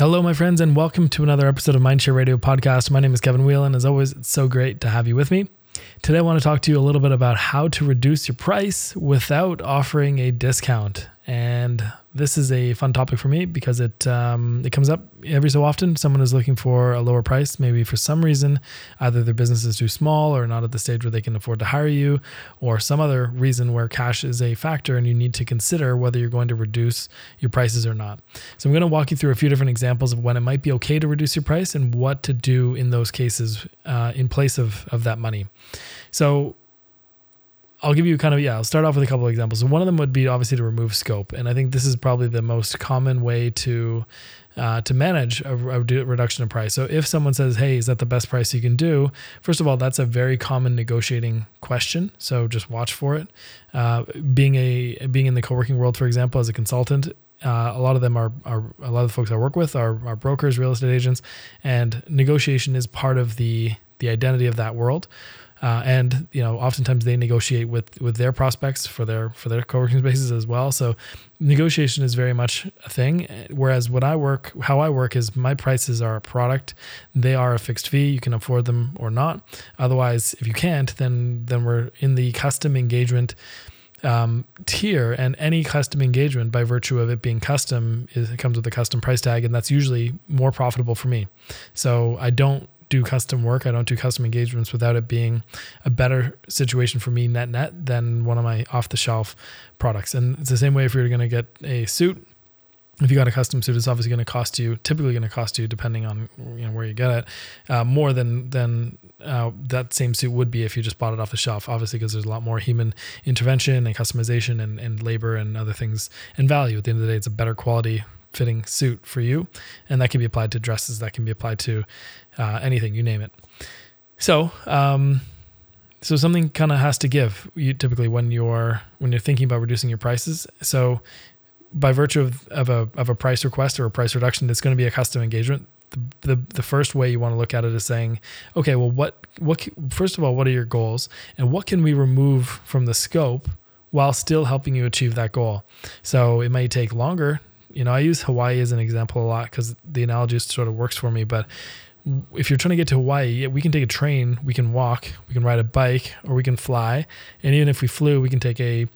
Hello, my friends, and welcome to another episode of Mindshare Radio Podcast. My name is Kevin Whelan, and As always, it's so great to have you with me. Today, I want to talk to you a little bit about how to reduce your price without offering a discount. And this is a fun topic for me because it um, it comes up every so often. Someone is looking for a lower price, maybe for some reason, either their business is too small or not at the stage where they can afford to hire you, or some other reason where cash is a factor and you need to consider whether you're going to reduce your prices or not. So I'm going to walk you through a few different examples of when it might be okay to reduce your price and what to do in those cases uh, in place of of that money. So I'll give you kind of yeah. I'll start off with a couple of examples. One of them would be obviously to remove scope, and I think this is probably the most common way to uh, to manage a, a, reduction in price. So if someone says, "Hey, is that the best price you can do?" First of all, that's a very common negotiating question. So just watch for it. Uh, being a being in the co-working world, for example, as a consultant, uh, a lot of them are, are a lot of the folks I work with are, are brokers, real estate agents, and negotiation is part of the the identity of that world. Uh, and you know, oftentimes they negotiate with with their prospects for their for their co-working spaces as well. So negotiation is very much a thing. Whereas what I work, how I work is my prices are a product; they are a fixed fee. You can afford them or not. Otherwise, if you can't, then then we're in the custom engagement um, tier and any custom engagement by virtue of it being custom is, it comes with a custom price tag and that's usually more profitable for me so i don't do custom work. I don't do custom engagements without it being a better situation for me net net than one of my off the shelf products. And it's the same way if you're going to get a suit. If you got a custom suit, it's obviously going to cost you, typically going to cost you, depending on you know where you get it, uh, more than than uh, that same suit would be if you just bought it off the shelf. Obviously, because there's a lot more human intervention and customization and, and labor and other things and value. At the end of the day, it's a better quality fitting suit for you. And that can be applied to dresses, that can be applied to uh, anything, you name it. So, um, so something kind of has to give you typically when you're when you're thinking about reducing your prices. So by virtue of, of a of a price request or a price reduction, it's going to be a custom engagement. The, the, the first way you want to look at it is saying, okay, well, what what first of all, what are your goals, and what can we remove from the scope while still helping you achieve that goal? So it may take longer you know, I use Hawaii as an example a lot because the analogy sort of works for me. But if you're trying to get to Hawaii, we can take a train, we can walk, we can ride a bike, or we can fly. And even if we flew, we can take a,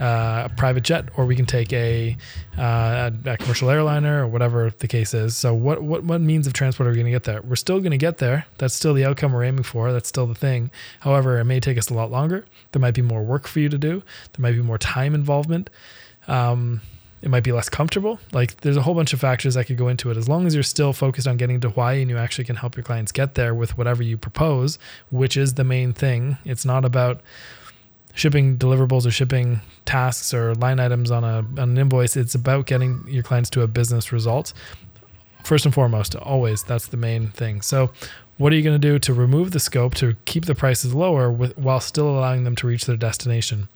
uh, a private jet, or we can take a, uh, a, commercial airliner, or whatever the case is. So, what what what means of transport are we going to get there? We're still going to get there. That's still the outcome we're aiming for. That's still the thing. However, it may take us a lot longer. There might be more work for you to do. There might be more time involvement. Um, it might be less comfortable. Like there's a whole bunch of factors that could go into it. As long as you're still focused on getting to Hawaii and you actually can help your clients get there with whatever you propose, which is the main thing. It's not about shipping deliverables or shipping tasks or line items on a on an invoice. It's about getting your clients to a business result. First and foremost, always that's the main thing. So what are you going to do to remove the scope to keep the prices lower with, while still allowing them to reach their destination?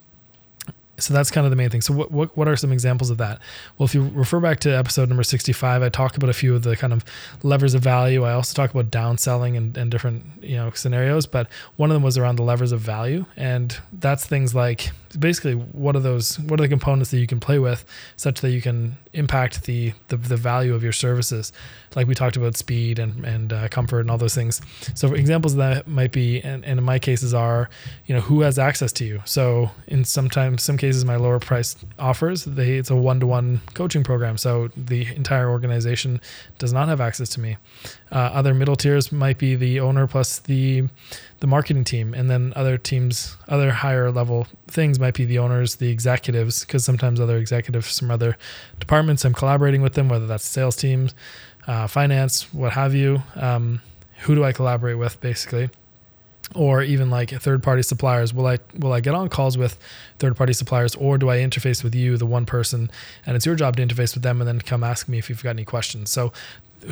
So that's kind of the main thing. So what, what what are some examples of that? Well, if you refer back to episode number 65, I talk about a few of the kind of levers of value. I also talk about downselling and, and different, you know, scenarios, but one of them was around the levers of value. And that's things like basically what are those what are the components that you can play with such that you can impact the the, the value of your services? Like we talked about speed and and uh, comfort and all those things. So examples of that might be and, and in my cases are you know who has access to you? So in sometimes some cases my lower price offers they it's a one-to-one coaching program. So the entire organization does not have access to me. Uh, other middle tiers might be the owner plus the the marketing team, and then other teams, other higher level things might be the owners, the executives, because sometimes other executives from other departments, I'm collaborating with them, whether that's sales teams, uh, finance, what have you. Um, who do I collaborate with, basically? or even like third party suppliers will i will i get on calls with third party suppliers or do i interface with you the one person and it's your job to interface with them and then come ask me if you've got any questions so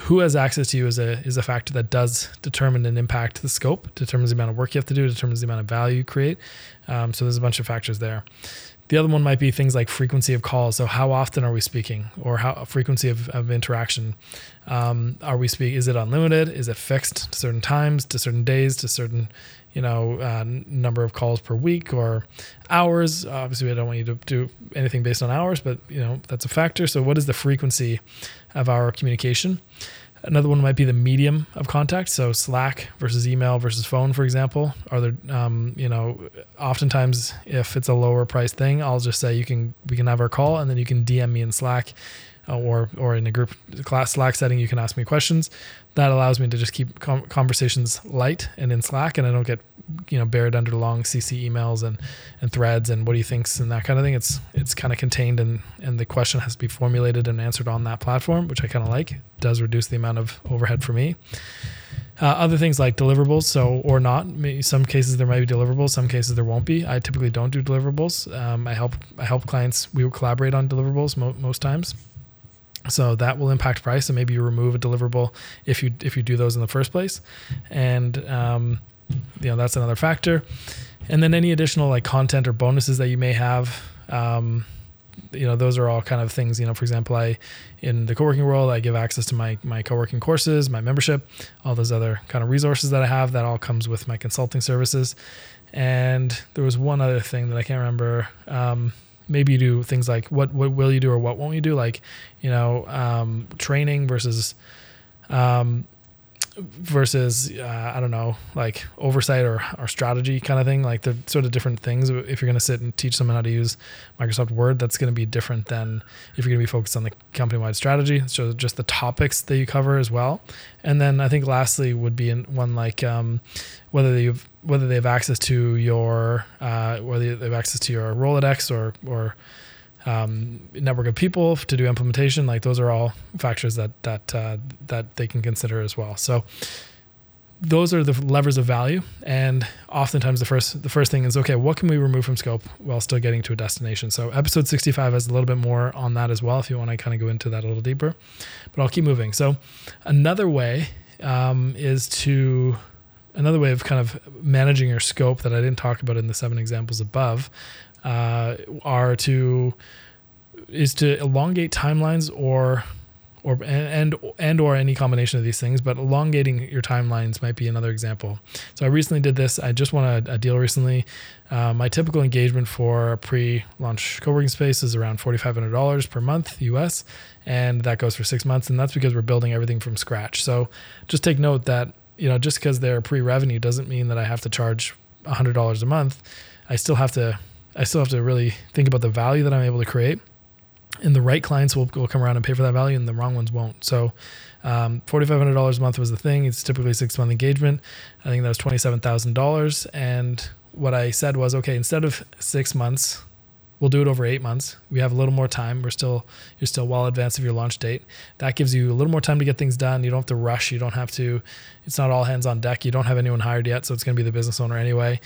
who has access to you is a is a factor that does determine and impact the scope, determines the amount of work you have to do, determines the amount of value you create. Um, so there's a bunch of factors there. The other one might be things like frequency of calls. So how often are we speaking, or how frequency of, of interaction? Um, are we speak? Is it unlimited? Is it fixed to certain times, to certain days, to certain you know, uh, number of calls per week or hours. Obviously, I don't want you to do anything based on hours, but you know that's a factor. So, what is the frequency of our communication. Another one might be the medium of contact. So Slack versus email versus phone, for example. Are there, um, you know, oftentimes if it's a lower price thing, I'll just say you can we can have our call, and then you can DM me in Slack, or or in a group class Slack setting, you can ask me questions. That allows me to just keep com- conversations light and in Slack, and I don't get you know buried under long CC emails and and threads and what do you thinks and that kind of thing. It's it's kind of contained and and the question has to be formulated and answered on that platform, which I kind of like. It does reduce the amount of overhead for me. Uh, other things like deliverables, so or not. Some cases there might be deliverables, some cases there won't be. I typically don't do deliverables. Um, I help I help clients. We will collaborate on deliverables mo- most times. So that will impact price, and maybe you remove a deliverable if you if you do those in the first place, and um, you know that's another factor. And then any additional like content or bonuses that you may have, um, you know, those are all kind of things. You know, for example, I in the co-working world, I give access to my my co-working courses, my membership, all those other kind of resources that I have. That all comes with my consulting services. And there was one other thing that I can't remember. Um, maybe you do things like what what will you do or what won't you do? Like you know um, training versus um, versus uh, I don't know like oversight or, or strategy kind of thing like the sort of different things. If you're going to sit and teach someone how to use Microsoft Word that's going to be different than if you're going to be focused on the company wide strategy. So just the topics that you cover as well. And then I think lastly would be in one like um, whether they've whether they have access to your uh, whether they have access to your Rolodex or or um, network of people to do implementation. Like those are all factors that that uh, that they can consider as well. So those are the levers of value, and oftentimes the first the first thing is okay, what can we remove from scope while still getting to a destination? So episode 65 has a little bit more on that as well. If you want to kind of go into that a little deeper, but I'll keep moving. So another way um, is to another way of kind of managing your scope that I didn't talk about in the seven examples above uh, are to is to elongate timelines or or and and or any combination of these things but elongating your timelines might be another example. So i recently did this. I just won a, a deal recently. Uh, my typical engagement for a pre-launch co-working space is around $4500 per month us and that goes for six months and that's because we're building everything from scratch. So just take note that you know, just because they're pre-revenue doesn't mean that I have to charge hundred dollars a month. I still have to, I still have to really think about the value that I'm able to create. And the right clients will, will come around and pay for that value, and the wrong ones won't. So, um, forty-five hundred dollars a month was the thing. It's typically six-month engagement. I think that was twenty-seven thousand dollars. And what I said was, okay, instead of six months, We'll do it over eight months. We have a little more time. We're still you're still well advanced of your launch date. That gives you a little more time to get things done. You don't have to rush. You don't have to. It's not all hands on deck. You don't have anyone hired yet, so it's going to be the business owner anyway.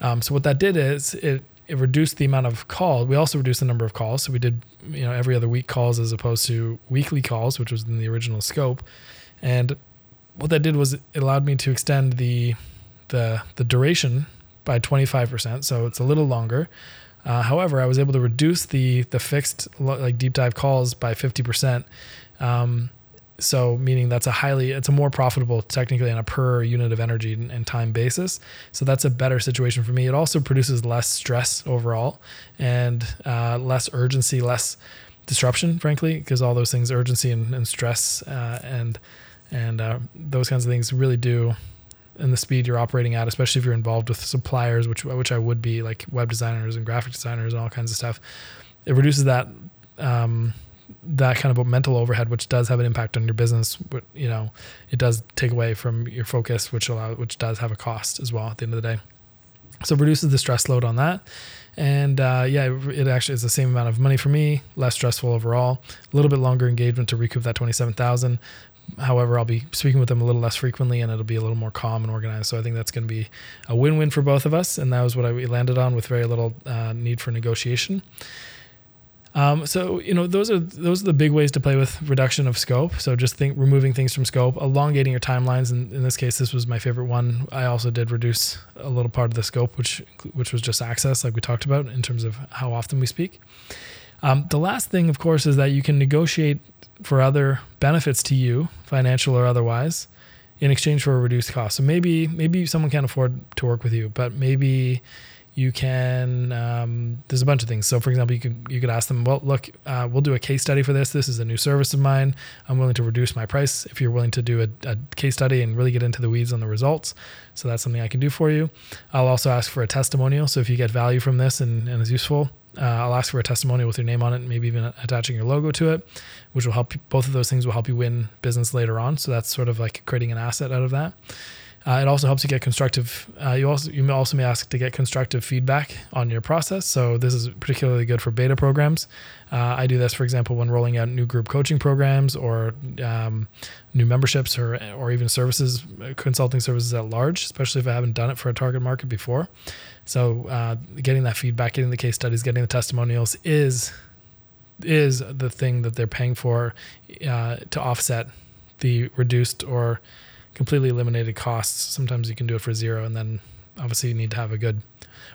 Um, so what that did is it it reduced the amount of calls. We also reduced the number of calls. So we did you know every other week calls as opposed to weekly calls, which was in the original scope. And what that did was it allowed me to extend the the the duration by 25%. So it's a little longer. Uh, however, I was able to reduce the the fixed like deep dive calls by 50%. Um, so meaning that's a highly it's a more profitable technically on a per unit of energy and time basis so that's a better situation for me it also produces less stress overall and uh, less urgency less disruption frankly because all those things urgency and, and stress uh, and and uh, those kinds of things really do and the speed you're operating at, especially if you're involved with suppliers, which which I would be, like web designers and graphic designers and all kinds of stuff. It reduces that um, that kind of a mental overhead, which does have an impact on your business. But you know, it does take away from your focus, which which does have a cost as well at the end of the day. So it reduces the stress load on that. And uh, yeah, it actually is the same amount of money for me, less stressful overall, a little bit longer engagement to recoup that 27,000, However, I'll be speaking with them a little less frequently and it'll be a little more calm and organized. So I think that's going to be a win win for both of us. And that was what I landed on with very little uh, need for negotiation. Um, so you know those are those are the big ways to play with reduction of scope. So just think removing things from scope, elongating your timelines. And in this case, this was my favorite one. I also did reduce a little part of the scope, which which was just access, like we talked about in terms of how often we speak. Um, the last thing, of course, is that you can negotiate for other benefits to you, financial or otherwise, in exchange for a reduced cost. So maybe maybe someone can't afford to work with you, but maybe you can um, there's a bunch of things so for example you could you could ask them well look uh, we'll do a case study for this this is a new service of mine i'm willing to reduce my price if you're willing to do a, a case study and really get into the weeds on the results so that's something i can do for you i'll also ask for a testimonial so if you get value from this and, and is useful uh, I'll ask for a testimonial with your name on it, maybe even attaching your logo to it, which will help. You, both of those things will help you win business later on. So that's sort of like creating an asset out of that. Uh, it also helps you get constructive. Uh, you also you may also may ask to get constructive feedback on your process. So this is particularly good for beta programs. Uh, I do this, for example, when rolling out new group coaching programs or um, new memberships or or even services, consulting services at large, especially if I haven't done it for a target market before. So uh, getting that feedback, getting the case studies, getting the testimonials is is the thing that they're paying for uh, to offset the reduced or completely eliminated costs. Sometimes you can do it for zero, and then obviously you need to have a good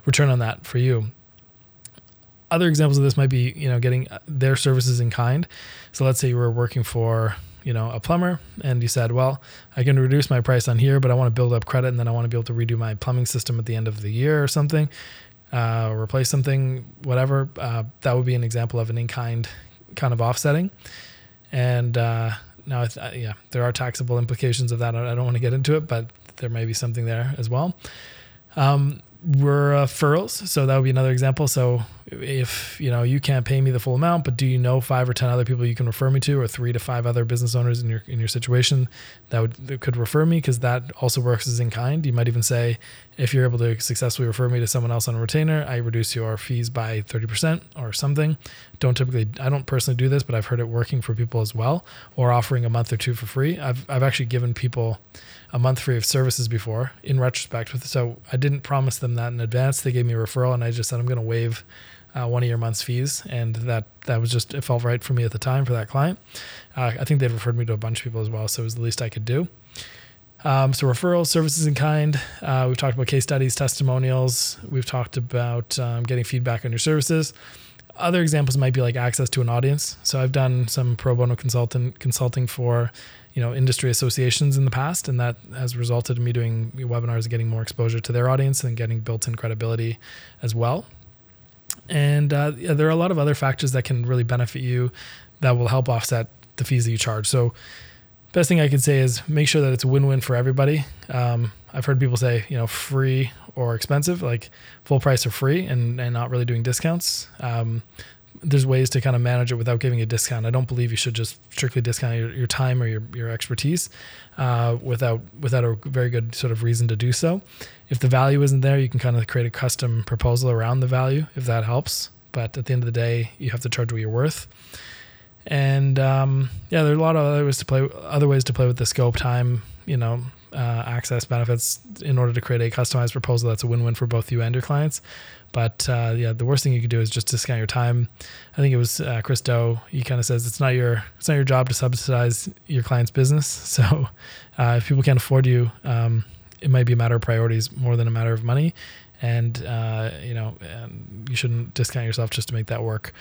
return on that for you. Other examples of this might be, you know, getting their services in kind. So let's say you were working for, you know, a plumber, and you said, well, I can reduce my price on here, but I want to build up credit, and then I want to be able to redo my plumbing system at the end of the year or something, uh, replace something, whatever. Uh, that would be an example of an in kind kind of offsetting. And uh, now, uh, yeah, there are taxable implications of that. I don't want to get into it, but there may be something there as well. Um, referrals. So that would be another example. So if you know you can't pay me the full amount, but do you know five or ten other people you can refer me to, or three to five other business owners in your in your situation that would that could refer me because that also works as in kind. You might even say, if you're able to successfully refer me to someone else on a retainer, I reduce your fees by thirty percent or something. Don't typically, I don't personally do this, but I've heard it working for people as well, or offering a month or two for free. I've I've actually given people a month free of services before in retrospect. So I didn't promise them that in advance. They gave me a referral, and I just said I'm going to waive uh, one of your month's fees, and that that was just it felt right for me at the time for that client. Uh, I think they'd referred me to a bunch of people as well, so it was the least I could do. Um, so referrals, services in kind. Uh, we've talked about case studies, testimonials. We've talked about um, getting feedback on your services. Other examples might be like access to an audience. So I've done some pro bono consultant consulting for you know industry associations in the past, and that has resulted in me doing webinars and getting more exposure to their audience and getting built-in credibility as well. And uh, there are a lot of other factors that can really benefit you that will help offset the fees that you charge. So, best thing I could say is make sure that it's a win-win for everybody. Um, I've heard people say, you know, free or expensive, like full price or free, and and not really doing discounts. Um, there's ways to kind of manage it without giving a discount. I don't believe you should just strictly discount your, your time or your, your expertise uh, without without a very good sort of reason to do so. If the value isn't there, you can kind of create a custom proposal around the value if that helps. But at the end of the day, you have to charge what you're worth. And um, yeah, there are a lot of other ways to play, other ways to play with the scope, time, you know, uh, access benefits in order to create a customized proposal that's a win-win for both you and your clients. But uh, yeah, the worst thing you could do is just discount your time. I think it was uh, Chris Do. He kind of says it's not your it's not your job to subsidize your client's business. So uh, if people can't afford you, um, it might be a matter of priorities more than a matter of money. And uh, you know, and you shouldn't discount yourself just to make that work.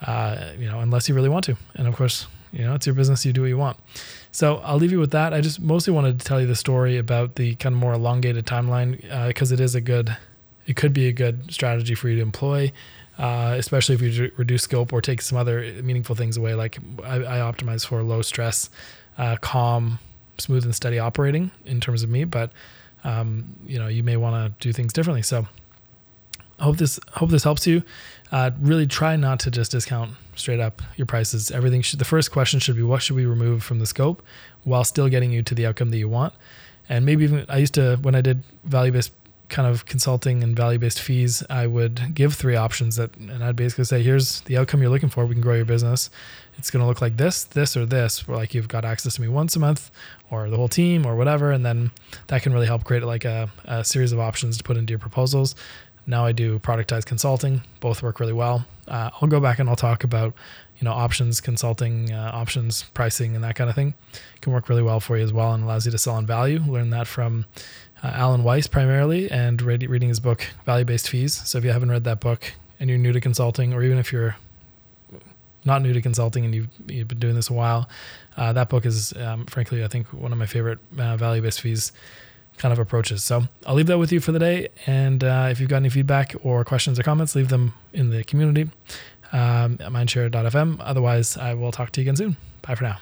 Uh, you know, unless you really want to. And of course, you know, it's your business. You do what you want. So I'll leave you with that. I just mostly wanted to tell you the story about the kind of more elongated timeline because uh, it is a good it could be a good strategy for you to employ, uh, especially if you reduce scope or take some other meaningful things away. Like I, I optimize for low stress, uh, calm, smooth and steady operating in terms of me, but um, you know you may want to do things differently. So I hope this hope this helps you. Uh, really try not to just discount straight up your prices. Everything should, the first question should be what should we remove from the scope while still getting you to the outcome that you want. And maybe even I used to when I did value based kind of consulting and value based fees, I would give three options that, and I'd basically say, here's the outcome you're looking for. We can grow your business. It's going to look like this, this, or this. Where like you've got access to me once a month, or the whole team, or whatever, and then that can really help create like a, a series of options to put into your proposals. Now I do productized consulting. Both work really well. Uh, I'll go back and I'll talk about you know options consulting, uh, options pricing, and that kind of thing. It can work really well for you as well, and allows you to sell on value. Learn that from uh, Alan Weiss primarily, and read, reading his book Value Based Fees. So if you haven't read that book and you're new to consulting, or even if you're not new to consulting and you've, you've been doing this a while, uh, that book is um, frankly I think one of my favorite uh, value based fees kind of approaches. So I'll leave that with you for the day. And uh, if you've got any feedback or questions or comments, leave them in the community um, at mindshare.fm. Otherwise, I will talk to you again soon. Bye for now.